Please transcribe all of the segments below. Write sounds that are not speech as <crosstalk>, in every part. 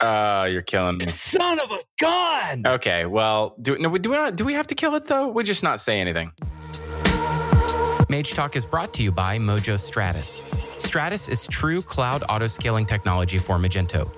Uh, you're killing me. Son of a gun! Okay, well, do no, do we not, do we have to kill it though? We just not say anything. Mage Talk is brought to you by Mojo Stratus. Stratus is true cloud auto scaling technology for Magento.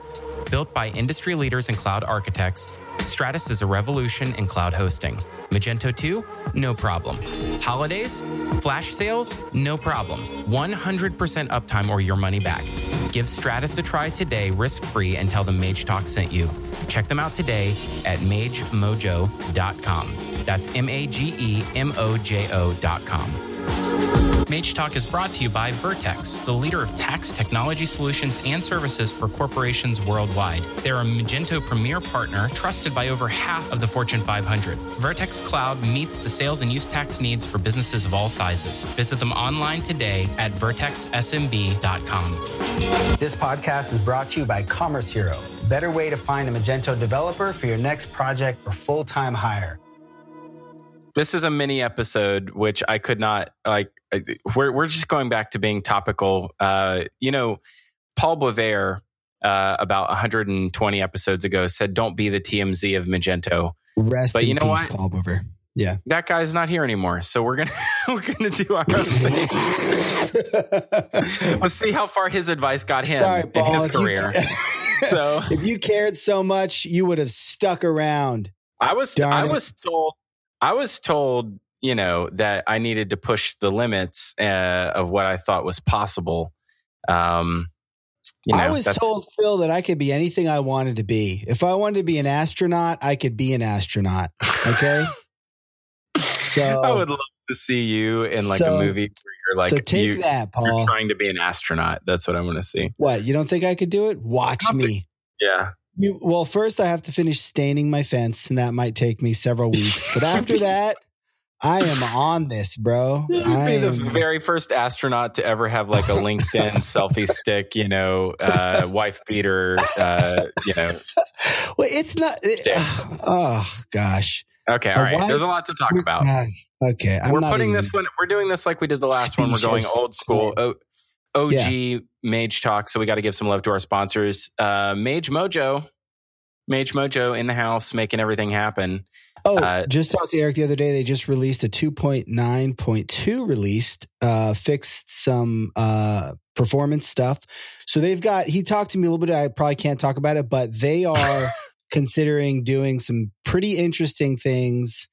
Built by industry leaders and cloud architects, Stratus is a revolution in cloud hosting. Magento 2? No problem. Holidays? Flash sales? No problem. 100% uptime or your money back. Give Stratus a try today, risk free, and tell them Mage Talk sent you. Check them out today at magemojo.com. That's M A G E M O J O.com. Mage Talk is brought to you by Vertex, the leader of tax technology solutions and services for corporations worldwide. They're a Magento premier partner trusted by over half of the Fortune 500. Vertex Cloud meets the sales and use tax needs for businesses of all sizes. Visit them online today at vertexsmb.com. This podcast is brought to you by Commerce Hero. Better way to find a Magento developer for your next project or full time hire. This is a mini episode, which I could not like. We're we're just going back to being topical. Uh, you know, Paul Boisvert uh, about 120 episodes ago said, "Don't be the TMZ of Magento." Rest But in you know peace, what? Paul Boisvert. Yeah. That guy's not here anymore, so we're gonna <laughs> we're gonna do our own <laughs> thing. Let's see how far his advice got him Sorry, in Paul. his you- career. <laughs> so if you cared so much, you would have stuck around. I was Darn I it. was told I was told you know that I needed to push the limits uh, of what I thought was possible. Um, you know, I was told, Phil, that I could be anything I wanted to be. If I wanted to be an astronaut, I could be an astronaut. Okay. <laughs> so I would love to see you in like So- a movie where you're like so take you, that, you're Paul. trying to be an astronaut. That's what I want to see. What? You don't think I could do it? Watch me. Yeah. You, well, first I have to finish staining my fence, and that might take me several weeks. But <laughs> after that, I am on this, bro. You'd I be the am- very first astronaut to ever have like a LinkedIn <laughs> selfie stick, you know, uh, wife beater, uh, you know. well, it's not. it- <sighs> oh gosh. Okay, all A right. wife- There's a lot to talk about. Okay, I'm we're putting this one. We're doing this like we did the last one. We're going old school. O, OG Mage Talk. So we got to give some love to our sponsors. Uh, Mage Mojo, Mage Mojo in the house, making everything happen. Oh, Uh, just talked to Eric the other day. They just released a 2.9.2 released, uh, fixed some uh, performance stuff. So they've got, he talked to me a little bit. I probably can't talk about it, but they are <laughs> considering doing some pretty interesting things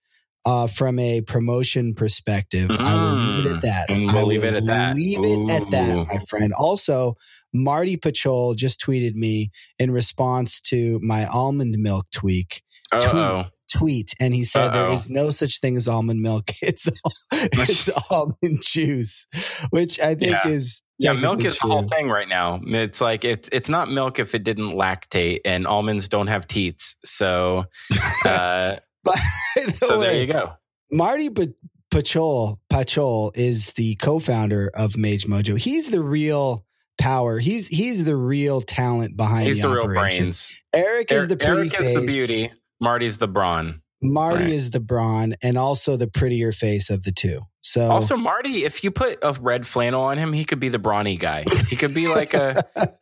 uh, from a promotion perspective. I will leave it Mm, at that. and I we'll will leave it at that. Leave it at that, my friend. Also, Marty Pachol just tweeted me in response to my almond milk tweak Uh-oh. tweet and he said there Uh-oh. is no such thing as almond milk <laughs> it's <laughs> it's almond juice which i think Yeah. is Yeah, milk is the whole thing right now. It's like it's it's not milk if it didn't lactate, and almonds don't have teats. So, <laughs> uh, by the <laughs> so there you go. marty Pa- pachol pachol is the co-founder of mage mojo he's the real power he's he's the real talent behind He's the real operation. brains. eric is er-, the pretty Eric is the beauty. Marty's the brawn. marty Right. is the brawn and also the prettier face of the two so Also, Marty, if you put a red flannel on him, he could be the brawny guy. He could be like a. <laughs>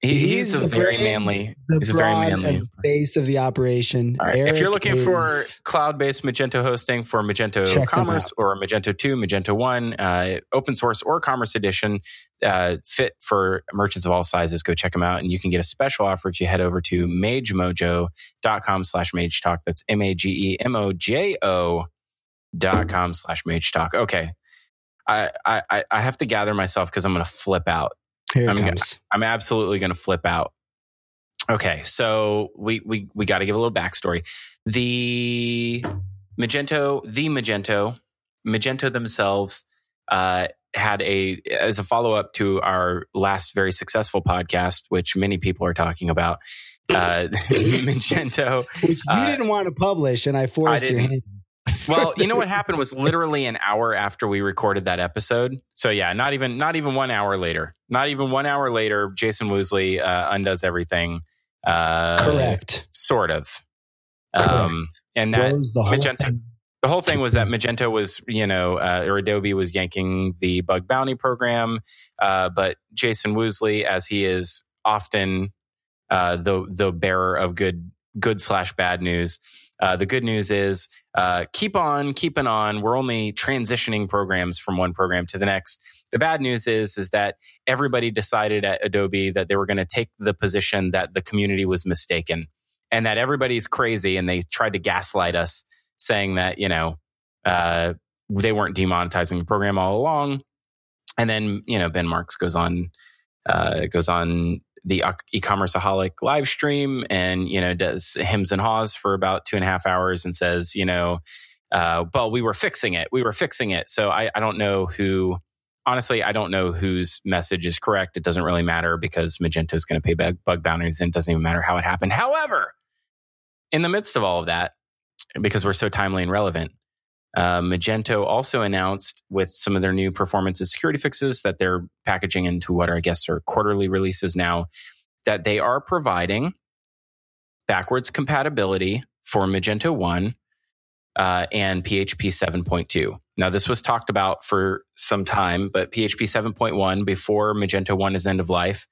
He, he's, a very brains, manly. the He's a very manly. base of the operation. Right. if you're looking for cloud-based Magento hosting for Magento Commerce or Magento 2, Magento 1, uh, open source or Commerce Edition, uh, fit for merchants of all sizes, go check them out. And you can get a special offer if you head over to magemojo.com slash mage talk. That's M-A-G-E-M-O-J-O dot com slash mage talk. Okay. I, I, I- I have to gather myself because I'm going to flip out. Here I'm comes. I'm absolutely going to flip out. Okay, so we we we got to give a little backstory. The Magento, the Magento, Magento themselves uh, had a as a follow up to our last very successful podcast, which many people are talking about. Uh, <laughs> Magento. Which you uh, didn't want to publish, and I forced your hand. Well, you know what happened was <laughs> literally an hour after we recorded that episode. So yeah, not even not even one hour later. Not even one hour later, Jason Woosley uh, undoes everything. Uh, Correct. Sort of. Correct. Um, and that the whole thing. the whole thing was that Magento was, you know, uh, or Adobe was yanking the bug bounty program, uh, but Jason Woosley, as he is often uh, the the bearer of good good slash bad news. Uh, the good news is uh, keep on keeping on. We're only transitioning programs from one program to the next. The bad news is is that everybody decided at Adobe that they were going to take the position that the community was mistaken and that everybody's crazy, and they tried to gaslight us, saying that you know uh, they weren't demonetizing the program all along. And then you know Ben Marks goes on uh, goes on the e-commerce aholic live stream and you know does hems and haws for about two and a half hours and says you know uh, well we were fixing it. We were fixing it. So I, I don't know who honestly i don't know whose message is correct. It doesn't really matter because magento is going to pay bug, bug bounties and it doesn't even matter how it happened. However in the midst of all of that because we're so timely and relevant uh, Magento also announced with some of their new performance and security fixes that they're packaging into what I guess are quarterly releases now, that they are providing backwards compatibility for Magento 1 uh, and PHP 7.2. Now, this was talked about for some time, but PHP 7.1, before Magento 1 is end of life,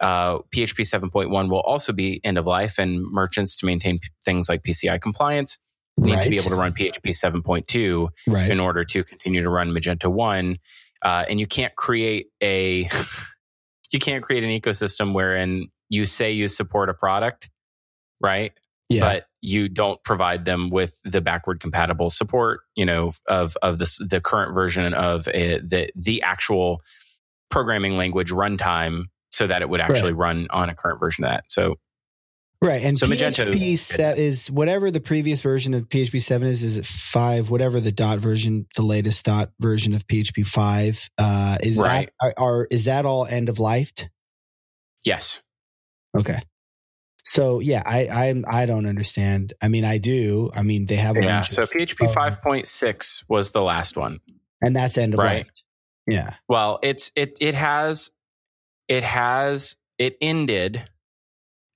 uh, PHP 7.1 will also be end of life, and merchants to maintain p- things like PCI compliance need right. to be able to run PHP 7.2 right. in order to continue to run Magento 1. Uh, and you can't create a <laughs> you can't create an ecosystem wherein you say you support a product, right? Yeah. But you don't provide them with the backward compatible support, you know, of of the the current version of a, the the actual programming language runtime, so that it would actually right. run on a current version of that. So Right. And so PHP 7 is whatever the previous version of PHP 7 is, is it 5, whatever the dot version, the latest dot version of PHP 5, uh, is right. that, are, are, is that all end of life? Yes. Okay. So yeah, I I I don't understand. I mean, I do. I mean, they have a yeah. So of, PHP five point six was the last one, and that's end of right. life. Yeah. Well, it's it it has it has it ended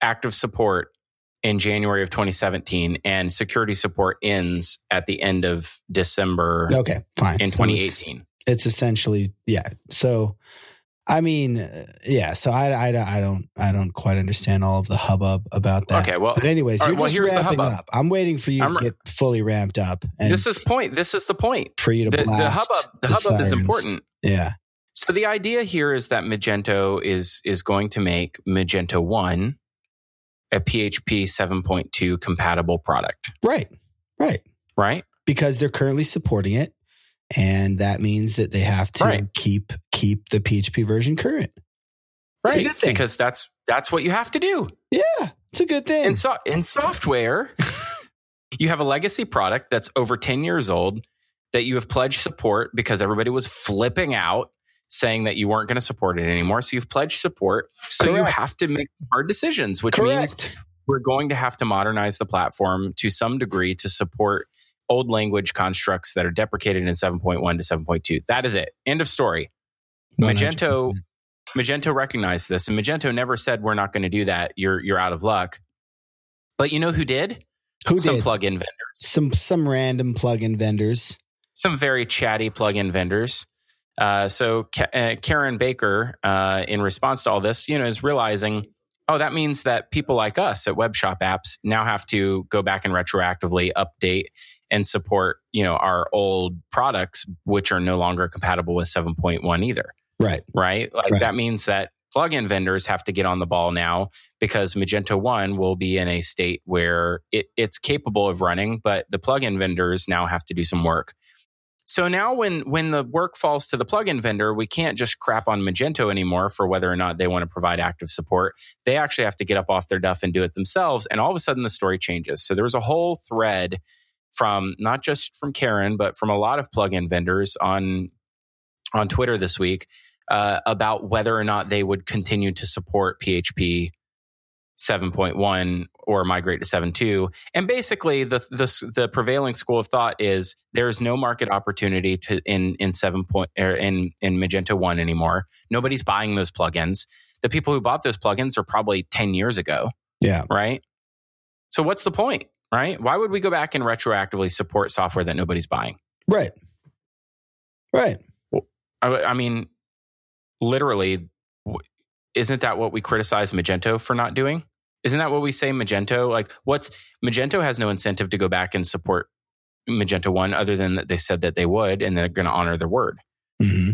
active support in January of 2017, and security support ends at the end of December. Okay, fine. In so 2018, it's, it's, essentially yeah. So, I mean, uh, yeah. So I, I, I don't I don't quite understand all of the hubbub about that. Okay, well, but anyways, you're well, just ramping up. I'm waiting for you I'm, to get fully ramped up. And this is point. This is the point for you to the, blast the hubbub. The, the hubbub sirens. is important. Yeah. So the idea here is that Magento is is going to make Magento one a PHP 7.2 compatible product. Right. Right. Right. Because they're currently supporting it. And that means that they have to right. keep keep the PHP version current. Right. Because that's that's what you have to do. Yeah. It's a good thing. In, so, in software, <laughs> you have a legacy product that's over 10 years old that you have pledged support because everybody was flipping out saying that you weren't going to support it anymore. So you've pledged support. So Correct. you have to make hard decisions, which Correct. means we're going to have to modernize the platform to some degree to support old language constructs that are deprecated in 7.1 to 7.2. That is it. End of story. Magento Magento recognized this and Magento never said we're not going to do that. You're you're out of luck. But you know who did? Who some did? plugin vendors. Some some random plugin vendors. Some very chatty plugin vendors. Uh, so uh, Karen Baker, uh, in response to all this, you know, is realizing, oh, that means that people like us at WebShopApps now have to go back and retroactively update and support, you know, our old products, which are no longer compatible with 7.1 either. Right. Right. Like right. that means that plugin vendors have to get on the ball now because Magento 1 will be in a state where it, it's capable of running, but the plugin vendors now have to do some work. So now when when the work falls to the plugin vendor, we can't just crap on Magento anymore for whether or not they want to provide active support. They actually have to get up off their duff and do it themselves. And all of a sudden the story changes. So there was a whole thread from not just from Karen, but from a lot of plugin vendors on on Twitter this week uh, about whether or not they would continue to support PHP 7.1 or migrate to 7.2. And basically the, the, the prevailing school of thought is there's no market opportunity to in in 7 point or in in Magento 1 anymore. Nobody's buying those plugins. The people who bought those plugins are probably 10 years ago. Yeah. Right? So what's the point, right? Why would we go back and retroactively support software that nobody's buying? Right. Right. I, I mean literally isn't that what we criticize Magento for not doing? Isn't that what we say Magento? Like, what's Magento has no incentive to go back and support Magento 1 other than that they said that they would and they're going to honor their word. Mm-hmm.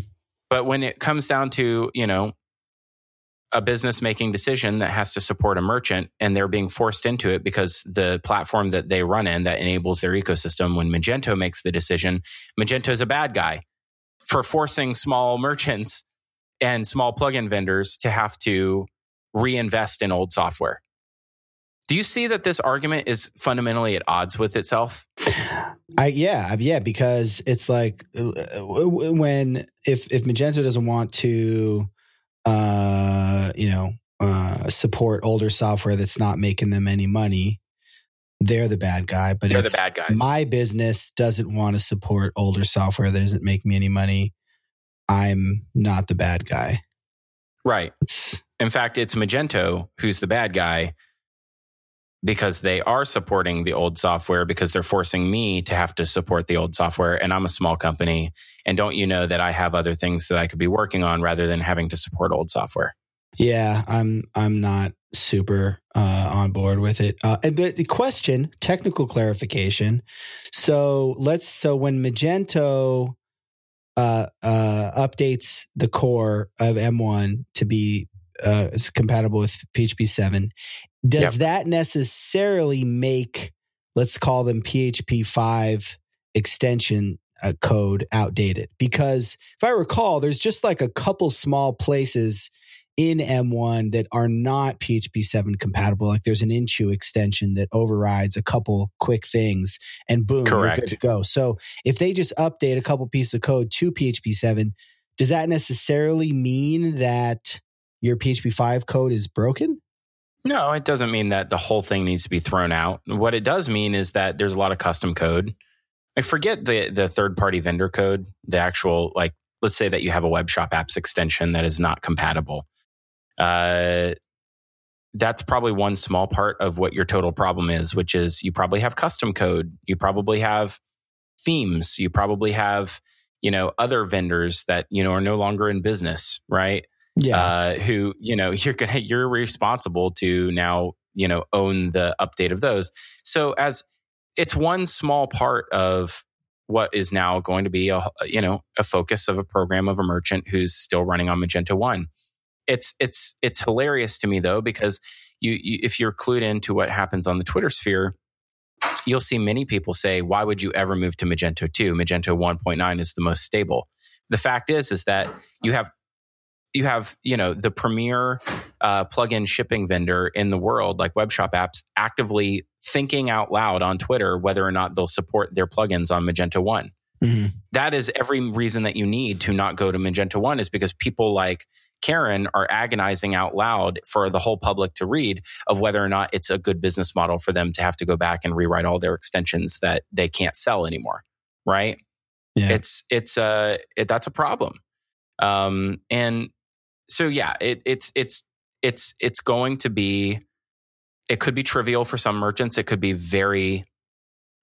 But when it comes down to, you know, a business making decision that has to support a merchant and they're being forced into it because the platform that they run in that enables their ecosystem when Magento makes the decision, Magento is a bad guy for forcing small merchants and small plugin vendors to have to reinvest in old software. Do you see that this argument is fundamentally at odds with itself? I yeah yeah because it's like uh, when if if Magento doesn't want to uh you know uh support older software that's not making them any money they're the bad guy. But they're the bad guys. my business doesn't want to support older software that isn't making me any money I'm not the bad guy. Right. It's, in fact it's Magento who's the bad guy because they are supporting the old software because they're forcing me to have to support the old software and I'm a small company and don't you know that I have other things that I could be working on rather than having to support old software. Yeah, I'm I'm not super uh, on board with it. Uh, but the question, technical clarification. So let's so when Magento uh, uh, updates the core of M1 to be uh, compatible with PHP 7, does yep. that necessarily make, let's call them PHP 5 extension uh, code outdated? Because if I recall, there's just like a couple small places in M1 that are not PHP 7 compatible. Like there's an Inchoo extension that overrides a couple quick things and boom, Correct. you're good to go. So if they just update a couple pieces of code to PHP 7, does that necessarily mean that your PHP 5 code is broken? No, it doesn't mean that the whole thing needs to be thrown out. What it does mean is that there's a lot of custom code. I forget the the third party vendor code, the actual like let's say that you have a WebShopApps extension that is not compatible. Uh, that's probably one small part of what your total problem is, which is you probably have custom code, you probably have themes, you probably have you know other vendors that you know are no longer in business, right? Yeah. Uh, who you know <laughs> you're gonna you're responsible to now you know own the update of those. So as it's one small part of what is now going to be a you know a focus of a program of a merchant who's still running on Magento One. It's it's it's hilarious to me though because you, you if you're clued into what happens on the Twitter sphere, you'll see many people say, "Why would you ever move to Magento 2? Magento 1.9 is the most stable." The fact is, is that you have you have you know the premier uh, plugin shipping vendor in the world like WebShopApps actively thinking out loud on twitter whether or not they'll support their plugins on magento one mm-hmm. that is every reason that you need to not go to magento one is because people like karen are agonizing out loud for the whole public to read of whether or not it's a good business model for them to have to go back and rewrite all their extensions that they can't sell anymore right yeah. it's it's uh it, that's a problem um and so yeah, it, it's it's it's it's going to be. It could be trivial for some merchants. It could be very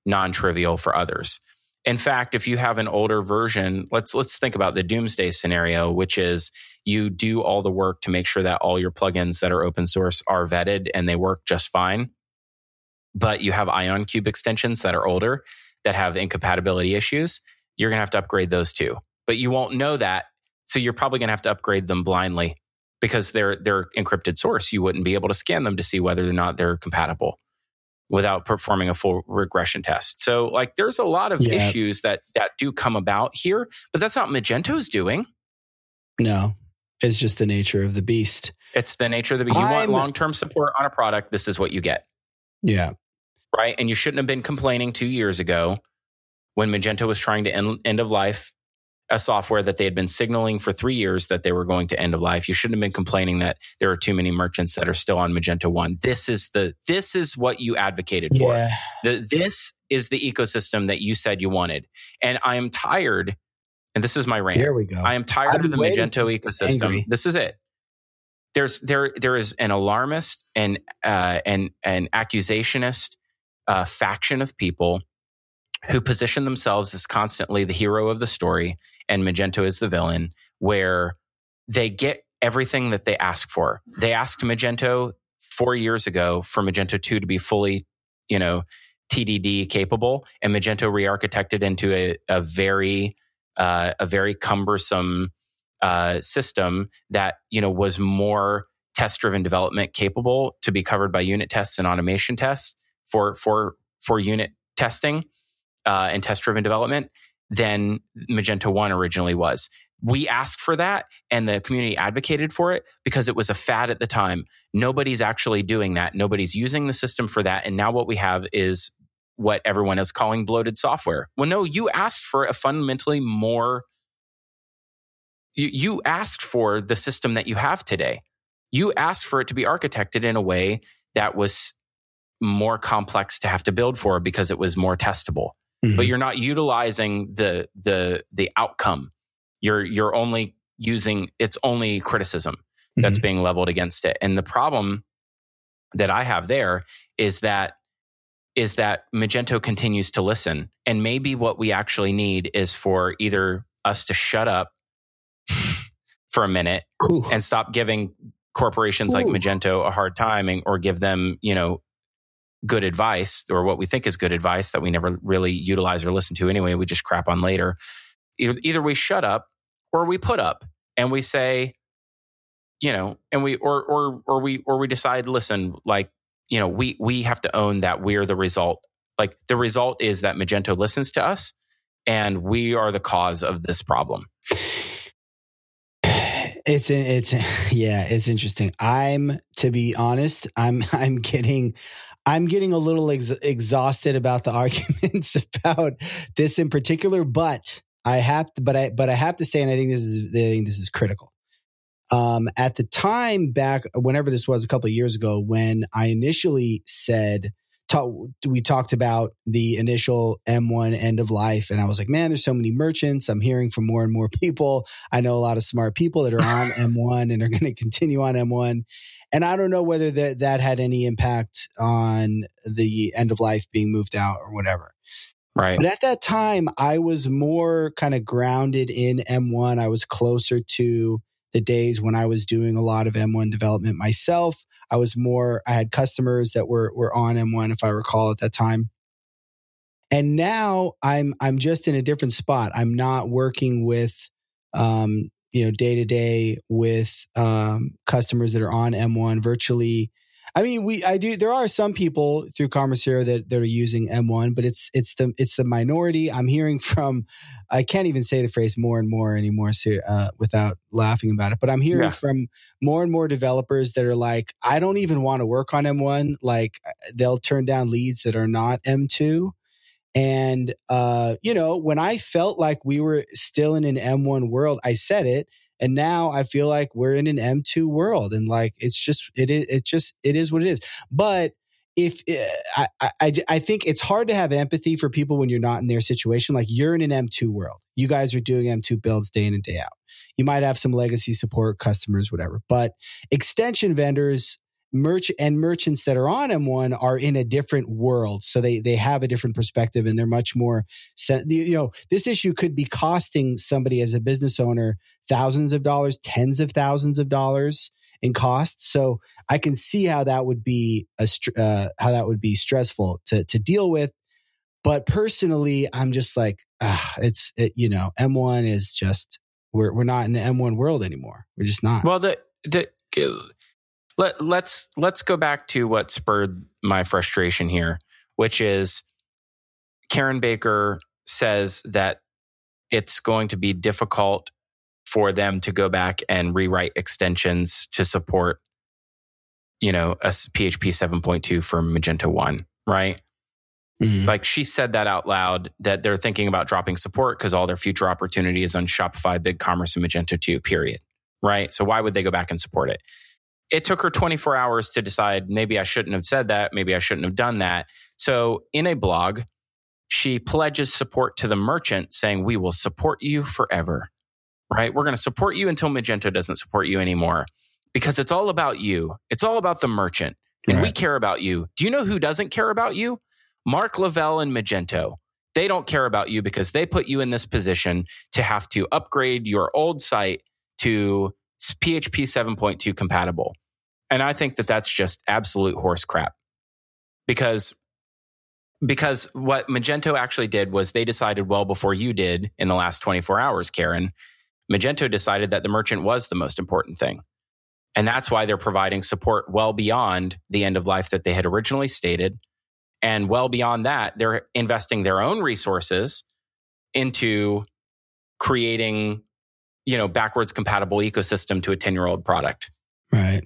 non-trivial for others. In fact, if you have an older version, let's let's think about the doomsday scenario, which is you do all the work to make sure that all your plugins that are open source are vetted and they work just fine. But you have IonCube extensions that are older that have incompatibility issues. You're going to have to upgrade those too. But you won't know that so you're probably going to have to upgrade them blindly because they're they're encrypted source. You wouldn't be able to scan them to see whether or not they're compatible without performing a full regression test. So like there's a lot of yeah. issues that that do come about here, but that's not Magento's doing. No. It's just the nature of the beast. It's the nature of the beast. You I'm, want long-term support on a product, this is what you get. Yeah. Right? And you shouldn't have been complaining 2 years ago when Magento was trying to end, end of life a software that they had been signaling for three years that they were going to end of life. You shouldn't have been complaining that there are too many merchants that are still on Magento One. This is the this is what you advocated yeah. for. The, this is the ecosystem that you said you wanted, and I am tired. And this is my rant. Here we go. I am tired of the Magento ecosystem. Angry. This is it. There's there there is an alarmist and uh, and an accusationist uh, faction of people who position themselves as constantly the hero of the story and Magento is the villain, where they get everything that they ask for. They asked Magento four years ago for Magento 2 to be fully, you know, TDD capable, and Magento re-architected into a, a very uh, a very cumbersome uh, system that you know was more test driven development capable to be covered by unit tests and automation tests for for for unit testing uh, and test driven development than Magento 1 originally was. We asked for that and the community advocated for it because it was a fad at the time. Nobody's actually doing that. Nobody's using the system for that. And now what we have is what everyone is calling bloated software. Well, no, you asked for a fundamentally more, you, you asked for the system that you have today. You asked for it to be architected in a way that was more complex to have to build for because it was more testable. Mm-hmm. But you're not utilizing the the the outcome. You're you're only using it's only criticism that's mm-hmm. being leveled against it. And the problem that I have there is that is that Magento continues to listen. And maybe what we actually need is for either us to shut up for a minute Ooh. and stop giving corporations Ooh. like Magento a hard time and, or give them, you know, good advice or what we think is good advice that we never really utilize or listen to anyway. We just crap on later. Either we shut up or we put up and we say, you know, and we or or or we or we decide, listen, like, you know, we we have to own that we're the result. Like the result is that Magento listens to us and we are the cause of this problem. It's it's yeah, it's interesting. I'm to be honest, I'm <laughs> I'm getting I'm getting a little ex- exhausted about the <laughs> arguments about this in particular, but I have to, but I, but I have to say, and I think this is, I think this is critical. Um, at the time back, whenever this was a couple of years ago, when I initially said, we talked about the initial M1 end of life. And I was like, man, there's so many merchants. I'm hearing from more and more people. I know a lot of smart people that are on <laughs> M1 and are going to continue on M1. And I don't know whether that, that had any impact on the end of life being moved out or whatever. Right. But at that time, I was more kind of grounded in M1. I was closer to the days when I was doing a lot of M1 development myself. I was more, I had customers that were, were on M1, if I recall at that time. And now I'm, I'm just in a different spot. I'm not working with, um, you know day to day with um, customers that are on M1 virtually. I mean, we I do. There are some people through Commerce Hero that, that are using M1, but it's it's the it's the minority. I'm hearing from. I can't even say the phrase more and more anymore uh, without laughing about it. But I'm hearing yeah. from more and more developers that are like, I don't even want to work on M1. Like they'll turn down leads that are not M2 and, uh, you know, when I felt like we were still in an M1 world, I said it. And now I feel like we're in an M2 world. And like, it's just, it is, it just, it is what it is. But if eh, I, I, I think it's hard to have empathy for people when you're not in their situation. Like you're in an M2 world. You guys are doing M2 builds day in and day out. You might have some legacy support customers, whatever, but extension vendors merch and merchants that are on M1 are in a different world. So they, they have a different perspective and they're much more, you know, this issue could be costing somebody as a business owner thousands of dollars, tens of thousands of dollars in cost. So I can see how that would be a, uh, how that would be stressful to, to deal with. But personally, I'm just like, ah, it's, it, you know, M1 is just, we're, we're not in the M1 world anymore. We're just not. Well, the, the, let, let's let's go back to what spurred my frustration here, which is Karen Baker says that it's going to be difficult for them to go back and rewrite extensions to support you know a php 7.2 for magento 1 right? Mm-hmm. like she said that out loud that they're thinking about dropping support because all their future opportunity is on shopify BigCommerce and magento 2 period right? So why would they go back and support it it took her 24 hours to decide maybe I shouldn't have said that, maybe I shouldn't have done that. So in a blog, she pledges support to the merchant saying, We will support you forever, right? We're going to support you until Magento doesn't support you anymore because it's all about you. It's all about the merchant. And right. we care about you. Do you know who doesn't care about you? Mark Lavelle and Magento. They don't care about you because they put you in this position to have to upgrade your old site to PHP 7.2 compatible. And I think that that's just absolute horse crap because because what Magento actually did was they decided well before you did in the last 24 hours, Karen. Magento decided that the merchant was the most important thing. And that's why they're providing support well beyond the end of life that they had originally stated. And well beyond that, they're investing their own resources into creating, you know, backwards compatible ecosystem to a 10 year old product. Right.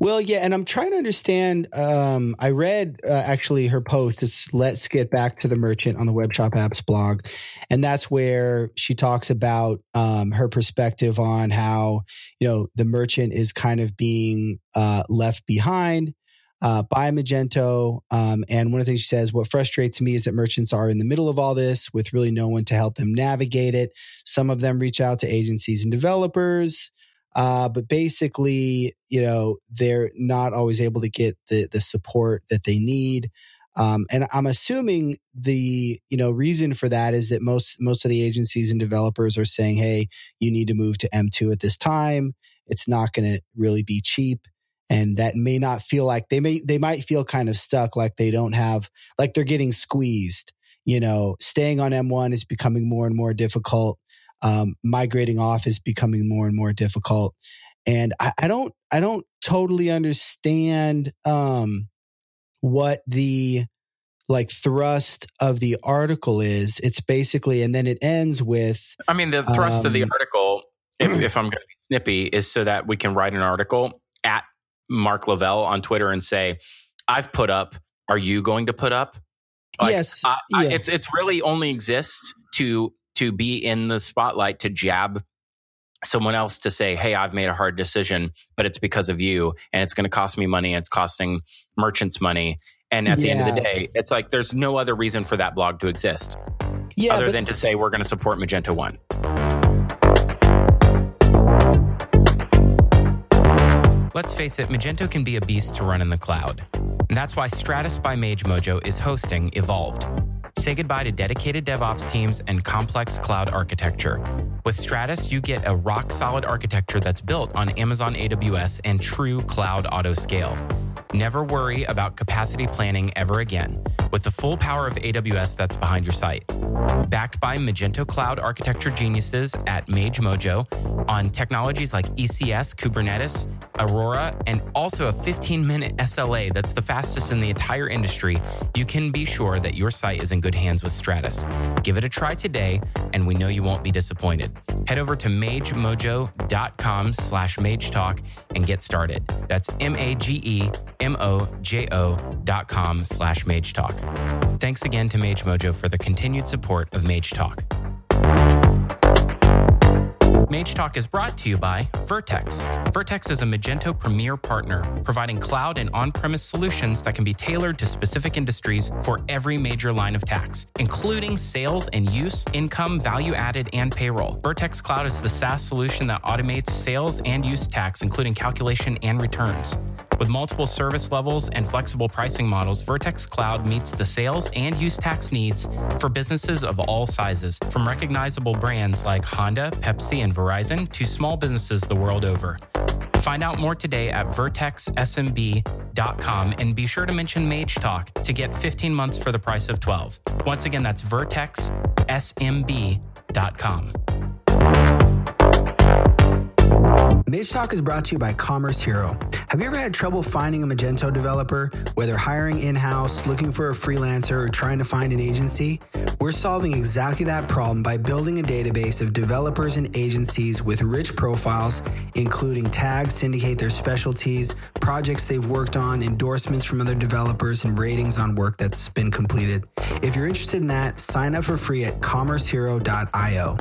Well, yeah, and I'm trying to understand. Um, I read uh, actually her post. It's "Let's Get Back to the Merchant" on the WebShopApps blog, and that's where she talks about um, her perspective on how you know the merchant is kind of being uh, left behind. Uh, by Magento. Um, and one of the things she says, what frustrates me is that merchants are in the middle of all this with really no one to help them navigate it. Some of them reach out to agencies and developers. Uh, but basically, you know, they're not always able to get the the support that they need. Um, and I'm assuming the you know reason for that is that most most of the agencies and developers are saying, "Hey, you need to move to M2 at this time. It's not going to really be cheap." And that may not feel like they may they might feel kind of stuck, like they don't have like they're getting squeezed. You know, staying on M1 is becoming more and more difficult um, migrating off is becoming more and more difficult. And I, I don't, I don't totally understand um, what the like thrust of the article is. It's basically, and then it ends with. I mean, the thrust um, of the um, article, if, <clears throat> if I'm going to be snippy, is so that we can write an article at Mark Lavelle on Twitter and say, "I've put up. Are you going to put up?" Like, yes, yeah. it's it's really only exists to to be in the spotlight to jab someone else to say, Hey, I've made a hard decision, but it's because of you. And it's going to cost me money. And it's costing merchants money. And at the end of the day, it's like there's no other reason for that blog to exist yeah, other but- than to say we're going to support Magento 1. Let's face it, Magento can be a beast to run in the cloud. And that's why Stratus by Mage Mojo is hosting Evolved Say goodbye to dedicated DevOps teams and complex cloud architecture. With Stratus, you get a rock solid architecture that's built on Amazon AWS and true cloud auto scale. Never worry about capacity planning ever again with the full power of AWS that's behind your site. Backed by Magento Cloud architecture geniuses at Mage Mojo on technologies like ECS, Kubernetes, Aurora, and also a 15 minute SLA that's the fastest in the entire industry, you can be sure that your site is in good hands with Stratus. Give it a try today, and we know you won't be disappointed. Head over to magemojo.com slash magetalk and get started. That's M-A-G-E-M-O-J-O dot com slash magetalk. Thanks again to Mage Mojo for the continued support of Mage Talk. Mage Talk is brought to you by Vertex. Vertex is a Magento premier partner, providing cloud and on premise solutions that can be tailored to specific industries for every major line of tax, including sales and use, income, value added, and payroll. Vertex Cloud is the SaaS solution that automates sales and use tax, including calculation and returns. With multiple service levels and flexible pricing models, Vertex Cloud meets the sales and use tax needs for businesses of all sizes, from recognizable brands like Honda, Pepsi, and Verizon to small businesses the world over. Find out more today at vertexsmb.com and be sure to mention Mage Talk to get 15 months for the price of 12. Once again, that's vertexsmb.com. Mage Talk is brought to you by Commerce Hero. Have you ever had trouble finding a Magento developer, whether hiring in house, looking for a freelancer, or trying to find an agency? We're solving exactly that problem by building a database of developers and agencies with rich profiles, including tags to indicate their specialties, projects they've worked on, endorsements from other developers, and ratings on work that's been completed. If you're interested in that, sign up for free at commercehero.io.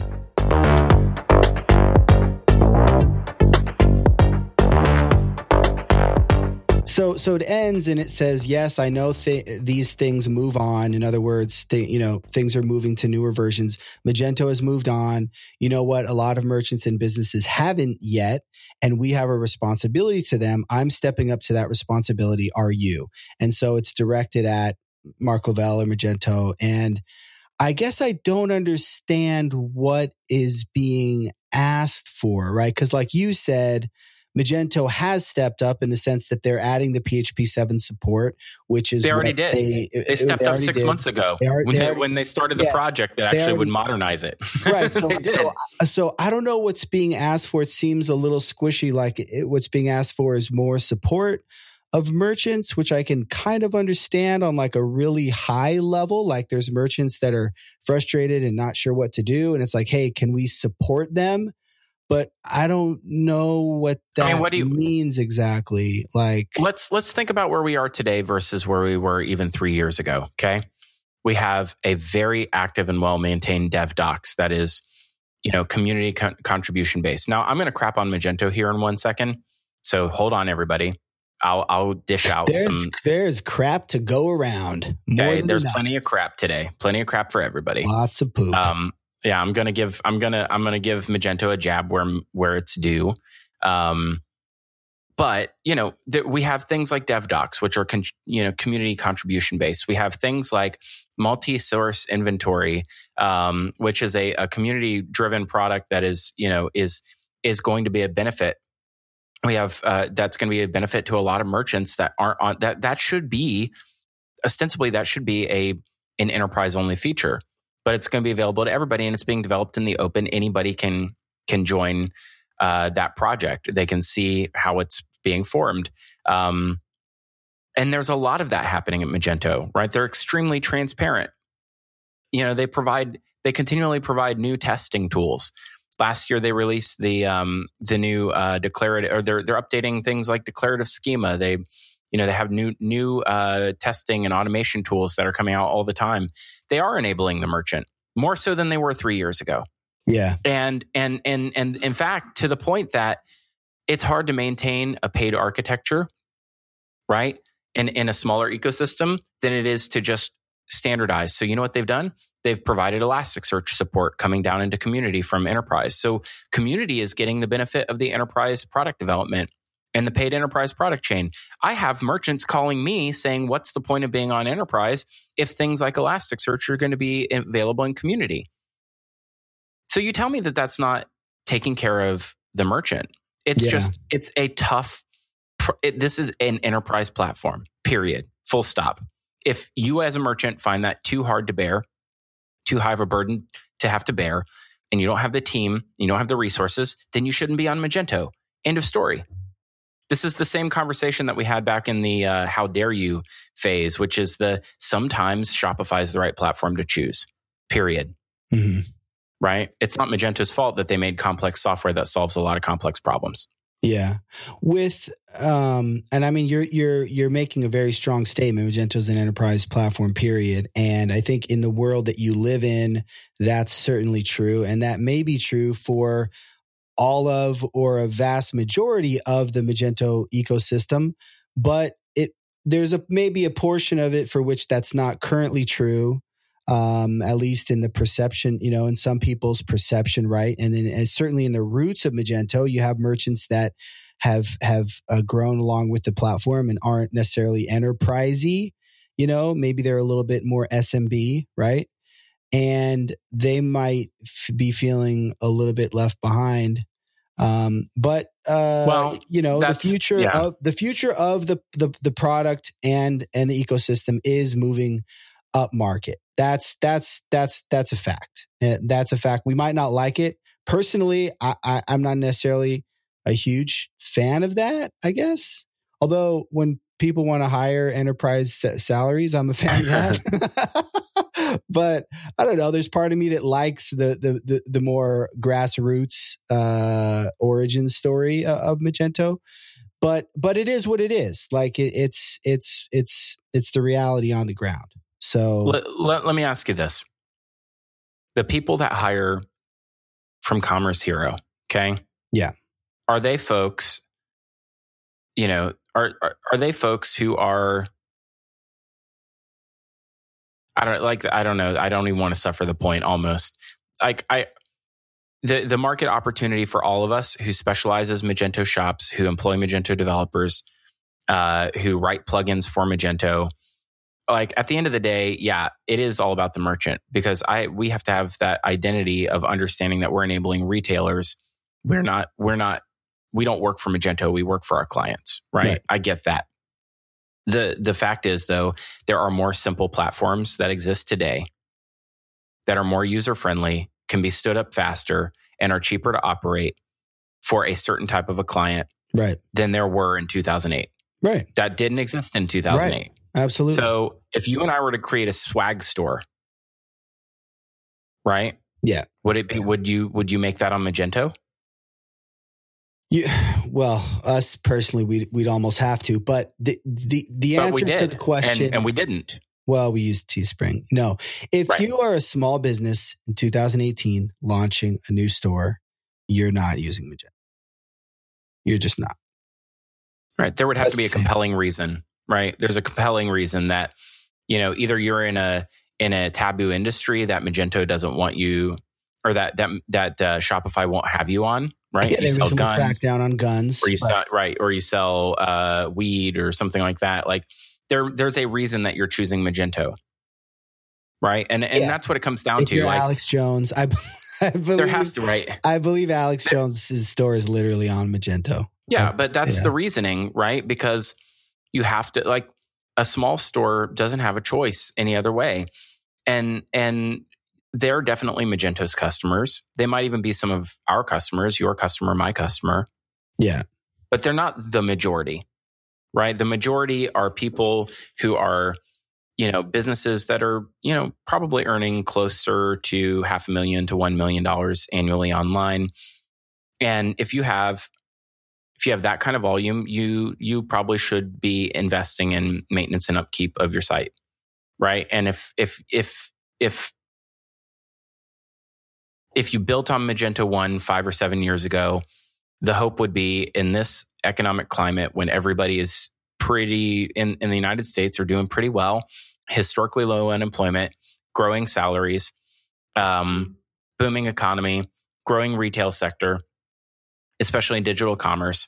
So so it ends and it says, "Yes, I know th- these things move on. In other words, th- you know, things are moving to newer versions. Magento has moved on. You know what? A lot of merchants and businesses haven't yet, and we have a responsibility to them. I'm stepping up to that responsibility. Are you? And so it's directed at Mark Lavelle and Magento and I guess I don't understand what is being asked for, right? Because, like you said, Magento has stepped up in the sense that they're adding the PHP 7 support, which is they already did. They, they stepped they up six did. months ago they are, when, they, when they started the yeah, project that actually already, would modernize it. Right. <laughs> So, so, uh, so, I don't know what's being asked for. It seems a little squishy. Like it, what's being asked for is more support of merchants, which I can kind of understand on like a really high level. Like there's merchants that are frustrated and not sure what to do. And it's like, hey, can we support them? But I don't know what that I mean, what do you, means exactly. Like let's let's think about where we are today versus where we were even three years ago. Okay. We have a very active and well maintained dev docs that is, you know, community con- contribution based. Now I'm going to crap on Magento here in one second. So hold on, everybody. I'll I'll dish out there's, some. There's crap to go around. okay, there's enough. plenty of crap today. Plenty of crap for everybody. Lots of poop. Um, yeah, I'm gonna give I'm gonna I'm gonna give Magento a jab where where it's due. Um, but you know th- we have things like DevDocs, which are con- you know community contribution based. We have things like multi-source inventory, um, which is a, a community driven product that is you know is is going to be a benefit we have uh, that's going to be a benefit to a lot of merchants that aren't on that that should be ostensibly that should be a an enterprise only feature but it's going to be available to everybody and it's being developed in the open. Anybody can can join uh, that project. They can see how it's being formed. Um, and there's a lot of that happening at magento right? They're extremely transparent. You know they provide they continually provide new testing tools. Last year they released the um, the new uh, declarative or they're they're updating things like declarative schema. They you know they have new new uh, testing and automation tools that are coming out all the time. They are enabling the merchant more so than they were three years ago. Yeah, and and and and in fact, to the point that it's hard to maintain a paid architecture, right? In in a smaller ecosystem than it is to just standardize. So you know what they've done? they've provided Elasticsearch support coming down into community from enterprise. So community is getting the benefit of the enterprise product development and the paid enterprise product chain. I have merchants calling me saying, what's the point of being on enterprise if things like Elasticsearch are going to be available in community? So you tell me that that's not taking care of the merchant. It's yeah. just, it's a tough, it, this is an enterprise platform, period, full stop. If you as a merchant find that too hard to bear, too high of a burden to have to bear, and you don't have the team, you don't have the resources, then you shouldn't be on Magento. End of story. This is the same conversation that we had back in the uh, how dare you phase, which is the sometimes Shopify is the right platform to choose, period. Mm-hmm. Right? It's not Magento's fault that they made complex software that solves a lot of complex problems. Yeah. With um and I mean you're you're you're making a very strong statement Magento's an enterprise platform period and I think in the world that you live in that's certainly true and that may be true for all of or a vast majority of the Magento ecosystem but it there's a maybe a portion of it for which that's not currently true um, at least in the perception, you know, in some people's perception, right? And then, and certainly in the roots of Magento, you have merchants that have have uh, grown along with the platform and aren't necessarily enterprisey. You know, maybe they're a little bit more SMB, right? And they might f- be feeling a little bit left behind. Um, but uh, well, you know, the future yeah. of the future of the, the the product and and the ecosystem is moving up market. That's that's that's that's a fact. Eh, that's a fact. We might not like it personally. I, I I'm not necessarily a huge fan of that. I guess. Although when people want to hire enterprise salaries, I'm a fan of that. <laughs> <laughs> but I don't know. There's part of me that likes the the the, the more grassroots uh, origin story of Magento. But but it is what it is. Like it, it's it's it's it's the reality on the ground. So let, let, let me ask you this. The people that hire from Commerce Hero, okay? Yeah. Are they folks, you know, are, are, they folks who are I don't like I don't know. I don't even want to suffer the point almost. Like I the the market opportunity for all of us who specializes Magento shops, who employ Magento developers, uh, who write plugins for Magento, like at the end of the day, yeah, it is all about the merchant because I we have to have that identity of understanding that we're enabling retailers. We're not we're not we don't work for Magento, we work for our clients, right? right. I get that. The the fact is though, there are more simple platforms that exist today that are more user friendly, can be stood up faster and are cheaper to operate for a certain type of a client right than there were in 2008. Right. That didn't exist in 2008. Right. Absolutely. So if you and I were to create a swag store, right? Yeah. Would it be would you would you make that on Magento? Yeah, well, us personally, we'd we'd almost have to, but the the the but answer to the question, and, and, we didn't. Well, we used Teespring. No, if right. you are a small business in 2018 launching a new store, you're not using Magento. You're just not. Right. There would have That's to be a compelling reason, right? There's a compelling reason that you know either you're in a in a taboo industry that Magento doesn't want you, or that that that uh, Shopify won't have you on, right? Yeah, you sell guns, crack down on guns, or you sell right, or you sell uh, weed or something like that. Like there, there's a reason that you're choosing Magento, right? And and yeah. that's what it comes down if to. Like, Alex Jones, I, <laughs> I believe, there has to right. I believe Alex Jones's store is literally on Magento. Yeah, uh, but that's yeah. the reasoning, right? Because you have to like a small store doesn't have a choice any other way, and and they're definitely Magento's customers. They might even be some of our customers, your customer, my customer. Yeah. But they're not the majority, right? The majority are people who are, you know, businesses that are, you know, probably earning closer to half a million to $1 million annually online. And if you have, if you have that kind of volume, you, you probably should be investing in maintenance and upkeep of your site. Right. And if, if, if, if if you built on Magento 1 five or seven years ago, the hope would be in this economic climate when everybody is pretty in, in the United States are doing pretty well, historically low unemployment, growing salaries, um, booming economy, growing retail sector, especially in digital commerce.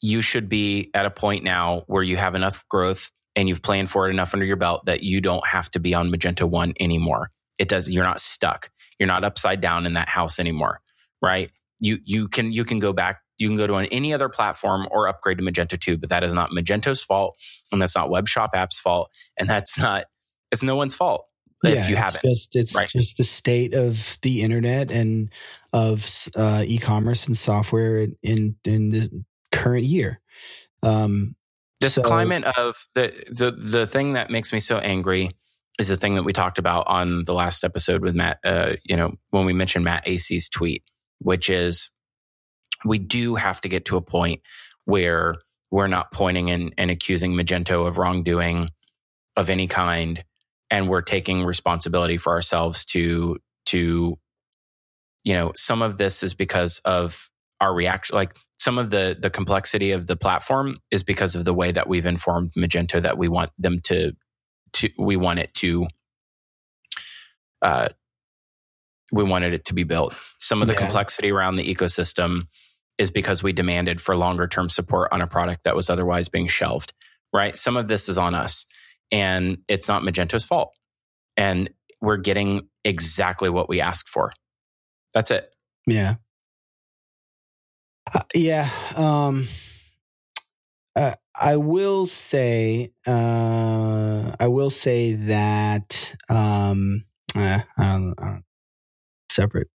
You should be at a point now where you have enough growth and you've planned for it enough under your belt that you don't have to be on Magento 1 anymore. It does, you're not stuck. You're not upside down in that house anymore, right? You you can you can go back. You can go to an, any other platform or upgrade to Magento 2, but that is not Magento's fault, and that's not WebShopApps' fault, and that's not it's no one's fault if yeah, you haven't. It's just it's right? just the state of the internet and of uh, e-commerce and software in in, in this current year. Um, this so, climate of the the the thing that makes me so angry is the thing that we talked about on the last episode with Matt. Uh, you know, when we mentioned Matt AC's tweet, which is we do have to get to a point where we're not pointing and, and accusing Magento of wrongdoing of any kind, and we're taking responsibility for ourselves to to you know some of this is because of our reaction like some of the the complexity of the platform is because of the way that we've informed magento that we want them to to we want it to uh, we wanted it to be built. Some of the yeah. complexity around the ecosystem is because we demanded for longer term support on a product that was otherwise being shelved. Right? Some of this is on us, and it's not Magento's fault. And we're getting exactly what we asked for. That's it. Yeah. Uh, yeah. Um, uh, I will say, uh, I will say that, um, uh, I don't, I don't, separate,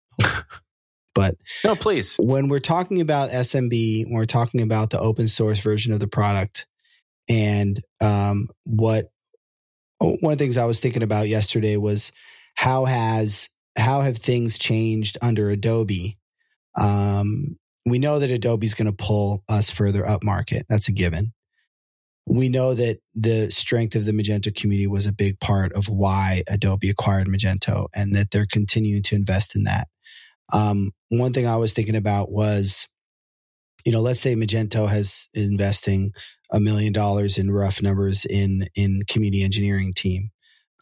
but no, please. When we're talking about SMB, when we're talking about the open source version of the product, and um, what one of the things I was thinking about yesterday was how has how have things changed under Adobe um, we know that Adobe's going to pull us further up market. That's a given. We know that the strength of the Magento community was a big part of why Adobe acquired Magento and that they're continuing to invest in that. Um, one thing I was thinking about was, you know, let's say Magento has investing a million dollars in rough numbers in in community engineering team,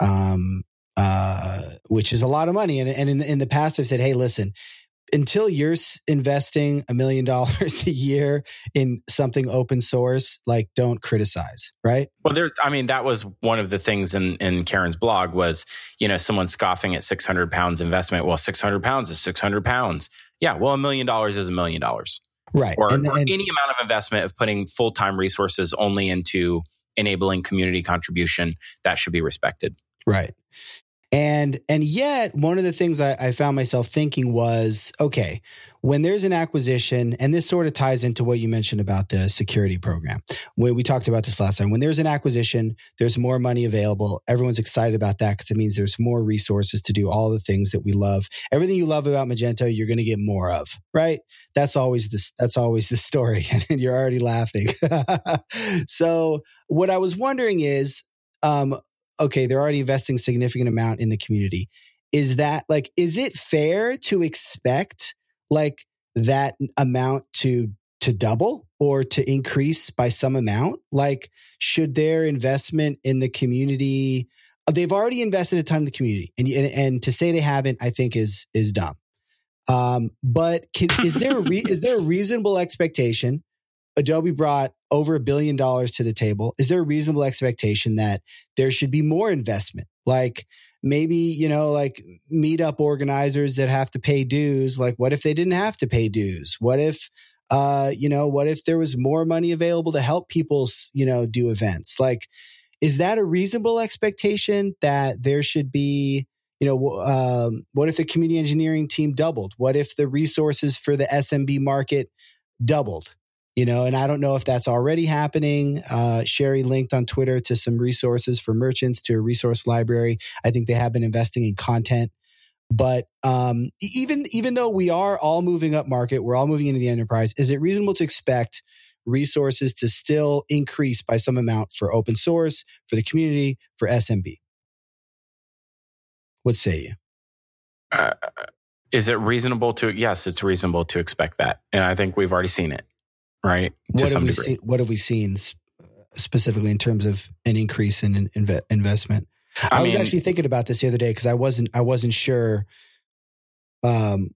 um, uh, which is a lot of money. And, and in, in the past, I've said, hey, listen, until you're investing a million dollars <laughs> a year in something open source, like don't criticize, right? Well, there. I mean, that was one of the things in in Karen's blog was you know someone scoffing at six hundred pounds investment. Well, six hundred pounds is six hundred pounds. Yeah. Well, a million dollars is a million dollars. Right. Or, and, or and, any amount of investment of putting full time resources only into enabling community contribution that should be respected. Right. And and yet one of the things I, I, found myself thinking was, okay, when there's an acquisition, and this sort of ties into what you mentioned about the security program. When we talked about this last time, when there's an acquisition, there's more money available. Everyone's excited about that because it means there's more resources to do all the things that we love. Everything you love about Magento, you're going to get more of, right? That's always this. That's always the story, <laughs> and you're already laughing. <laughs> so what I was wondering is, um, okay, they're already investing significant amount in the community. Is that like, is it fair to expect like that amount to to double or to increase by some amount? Like, should their investment in the community? They've already invested a ton in the community, and and, and to say they haven't, I think is is dumb. Um, but can, is there a re, <laughs> is there a reasonable expectation Adobe brought over a billion dollars to the table. Is there a reasonable expectation that there should be more investment? Like maybe, you know, like meetup organizers that have to pay dues. Like, what if they didn't have to pay dues? What if, uh, you know, what if there was more money available to help people, you know, do events? Like, is that a reasonable expectation that there should be? You know, um, what if the community engineering team doubled? What if the resources for the SMB market doubled? You know and i don't know if that's already happening. Uh, sherry linked on twitter to some resources for merchants to a resource library. I think they have been investing in content. But um, even even though we are all moving up market we're all moving into the enterprise is it reasonable to expect resources to still increase by some amount for open source for the community for smb what say you? Uh, is it reasonable to yes it's reasonable to expect that. And i think we've already seen it right? What have we seen? What have we seen specifically in terms of an increase in inve- investment? I, I was actually thinking about this the other day because I wasn't I wasn't sure um,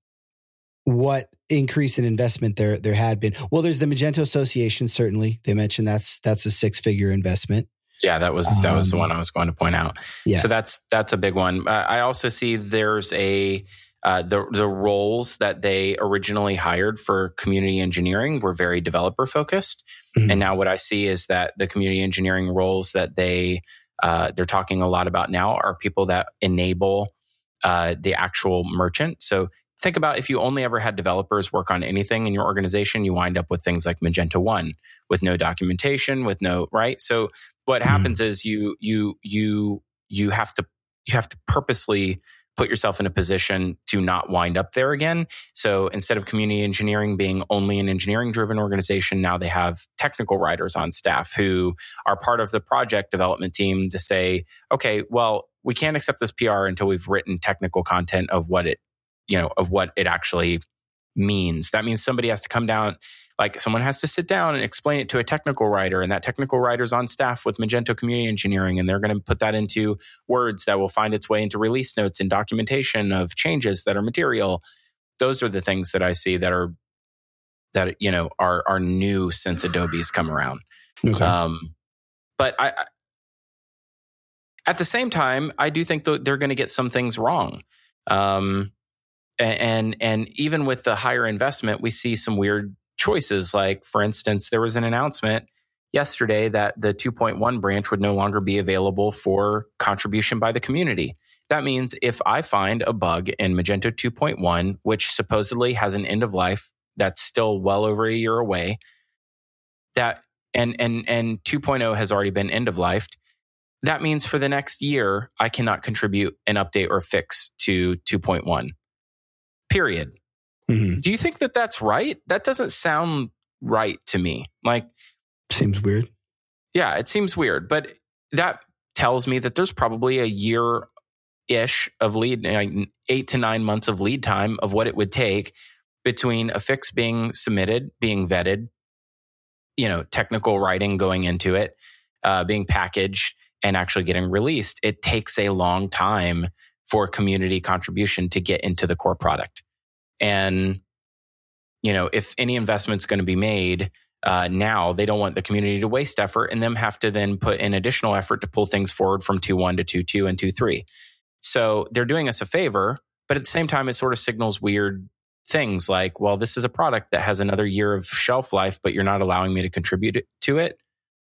what increase in investment there there had been. Well, there's the Magento Association. Certainly, they mentioned that's that's a six figure investment. Yeah, that was that was um, the one I was going to point out. Yeah, so that's that's a big one. I also see there's a uh, the the roles that they originally hired for community engineering were very developer focused, mm-hmm. and now what I see is that the community engineering roles that they uh, they're talking a lot about now are people that enable uh, the actual merchant. So think about if you only ever had developers work on anything in your organization, you wind up with things like Magento One with no documentation, with no right. So what mm-hmm. happens is you you you you have to you have to purposely put yourself in a position to not wind up there again. So instead of community engineering being only an engineering driven organization, now they have technical writers on staff who are part of the project development team to say, okay, well, we can't accept this PR until we've written technical content of what it, you know, of what it actually means. That means somebody has to come down like someone has to sit down and explain it to a technical writer and that technical writer's on staff with magento community engineering and they're going to put that into words that will find its way into release notes and documentation of changes that are material those are the things that i see that are that you know are are new since adobe's come around okay. um but i, I at the same time, I do think they're going to get some things wrong. Um, and and even with the higher investment, we see some weird choices. Like, for instance, there was an announcement yesterday that the 2.1 branch would no longer be available for contribution by the community. That means if I find a bug in Magento 2.1, which supposedly has an end of life that's still well over a year away, that and and and 2.0 has already been end of life. That means for the next year, I cannot contribute an update or fix to 2.1. Period. Mm-hmm. Do you think that that's right? That doesn't sound right to me. Like, seems weird. Yeah, it seems weird, but that tells me that there's probably a year ish of lead, like eight to nine months of lead time of what it would take between a fix being submitted, being vetted, you know, technical writing going into it, uh, being packaged, and actually getting released. It takes a long time for community contribution to get into the core product And, you know, if any investment's going to be made uh, now, they don't want the community to waste effort and them have to then put in additional effort to pull things forward from 2 1 to 2 2 and 2 3. So they're doing us a favor, but at the same time, it sort of signals weird things like, well, this is a product that has another year of shelf life, but you're not allowing me to contribute to it.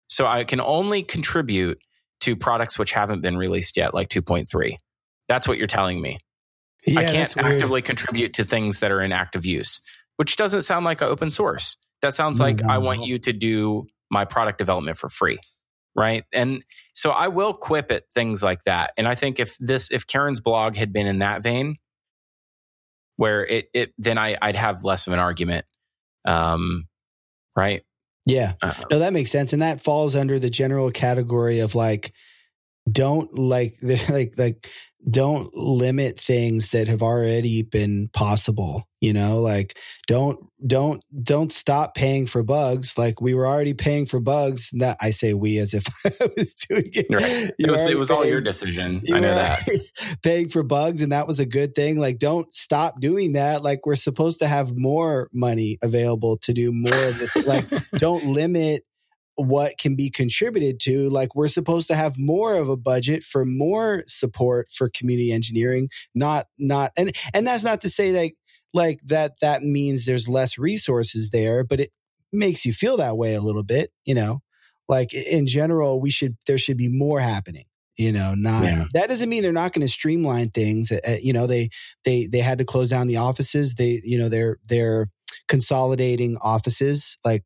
So I can only contribute to products which haven't been released yet, like 2.3. That's what you're telling me. Yeah, I can't actively contribute to things that are in active use, which doesn't sound like open source. That sounds like I want you to do my product development for free. Right. And so I will quip at things like that. And I think if this, if Karen's blog had been in that vein, where it, it then I, I'd have less of an argument. Um, right. Yeah. Uh, no, that makes sense. And that falls under the general category of like, don't like, <laughs> like, like, don't limit things that have already been possible you know? Like don't don't don't stop paying for bugs. Like we were already paying for bugs that i say we as if <laughs> i was doing it. Right. it was, it was paying, all your decision. i know that. <laughs> paying for bugs and that was a good thing. Like don't stop doing that. Like we're supposed to have more money available to do more of the like <laughs> don't limit what can be contributed to like we're supposed to have more of a budget for more support for community engineering not not and and that's not to say like like that that means there's less resources there but it makes you feel that way a little bit you know like in general we should there should be more happening you know not yeah. that doesn't mean they're not going to streamline things uh, you know they they they had to close down the offices they you know they're they're consolidating offices like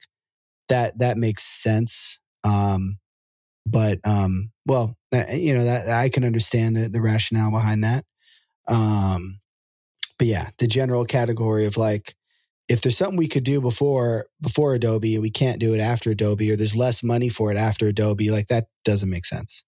that that makes sense. Um, but um, well, you know that I can understand the, the rationale behind that. Um, but yeah, the general category of like, if there's something we could do before before Adobe, we can't do it after Adobe, or there's less money for it after Adobe, like that doesn't make sense.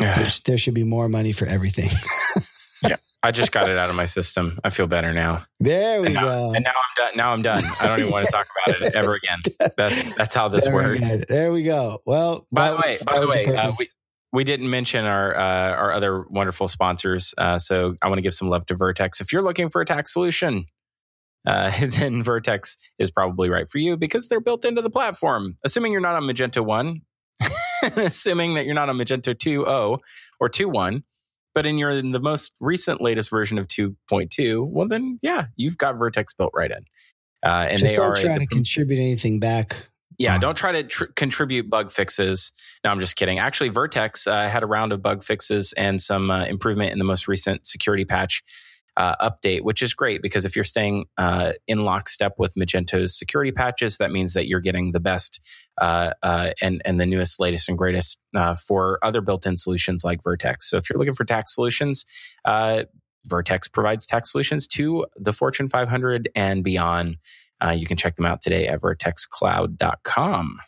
Yeah. there should be more money for everything. <laughs> yeah, I just got it out of my system. I feel better now. There we and now, go. And now I'm done. Now I'm done. I don't even want to <laughs> talk about it ever again. That's that's how this works. There we go. Well, by the way, was, by the way, the uh, we we didn't mention our uh, our other wonderful sponsors. Uh, so I want to give some love to Vertex. If you're looking for a tax solution, uh, <laughs> then Vertex is probably right for you because they're built into the platform. Assuming you're not on Magento one, <laughs> assuming that you're not on Magento 2.0 or 2.1 but in your in the most recent latest version of 2.2, well then yeah, you've got Vertex built right in. Uh, and Just they don't are try to contribute anything back. Yeah, don't try to tr- contribute bug fixes. No, I'm just kidding. Actually, Vertex uh, had a round of bug fixes and some uh, improvement in the most recent security patch uh, update, which is great because if you're staying uh, in lockstep with Magento's security patches, that means that you're getting the best uh, uh and and the newest, latest, and greatest uh, for other built-in solutions like Vertex. So if you're looking for tax solutions, uh, Vertex provides tax solutions to the Fortune 500 and beyond. you can check them out today at vertexcloud.com.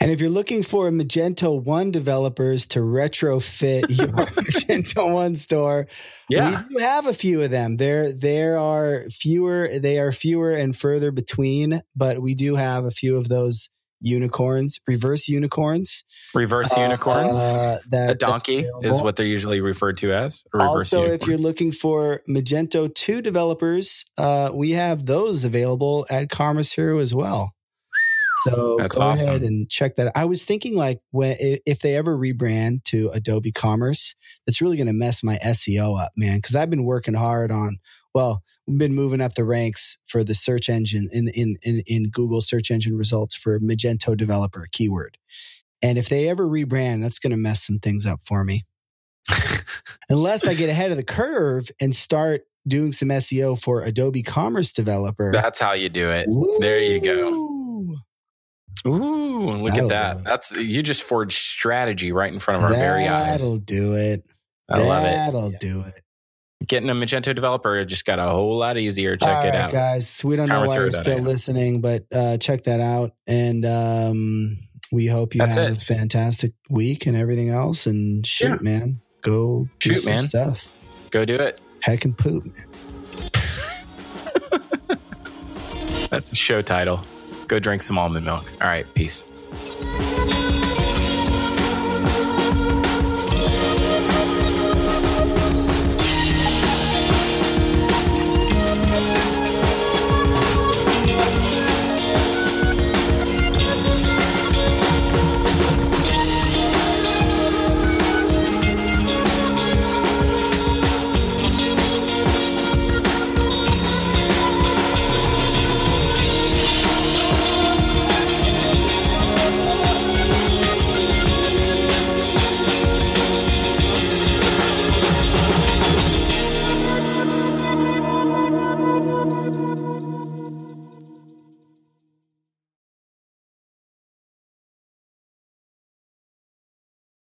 And if you're looking for Magento 1 developers to retrofit your <laughs> Magento 1 store, yeah. we do have a few of them. There there are fewer they are fewer and further between, but we do have a few of those unicorns, reverse unicorns. Reverse uh, unicorns. Uh, that, a donkey is what they're usually referred to as. also, unicorn. if you're looking for Magento 2 developers, uh, we have those available at Commerce Hero as well. So That's go awesome. ahead and check that. I was thinking like when if they ever rebrand to Adobe Commerce, that's really going to mess my SEO up, man. Because I've been working hard on. Well, we've been moving up the ranks for the search engine in in in, in Google search engine results for Magento developer keyword. And if they ever rebrand, that's going to mess some things up for me. <laughs> Unless I get ahead of the curve and start doing some SEO for Adobe Commerce Developer. That's how you do it. Woo! There you go. Ooh, look That'll at that. That's you just forged strategy right in front of our That'll very eyes. That'll do it. I love it. That'll do it. Getting a Magento developer just got a whole lot easier. Check All it right, out. Guys, we don't know why you're still listening, but uh, check that out. And um, we hope you That's have it. a fantastic week and everything else. And shoot, yeah. man. Go shoot, man. stuff. Go do it. Heck and poop, <laughs> That's a show title. Go drink some almond milk. All right. Peace.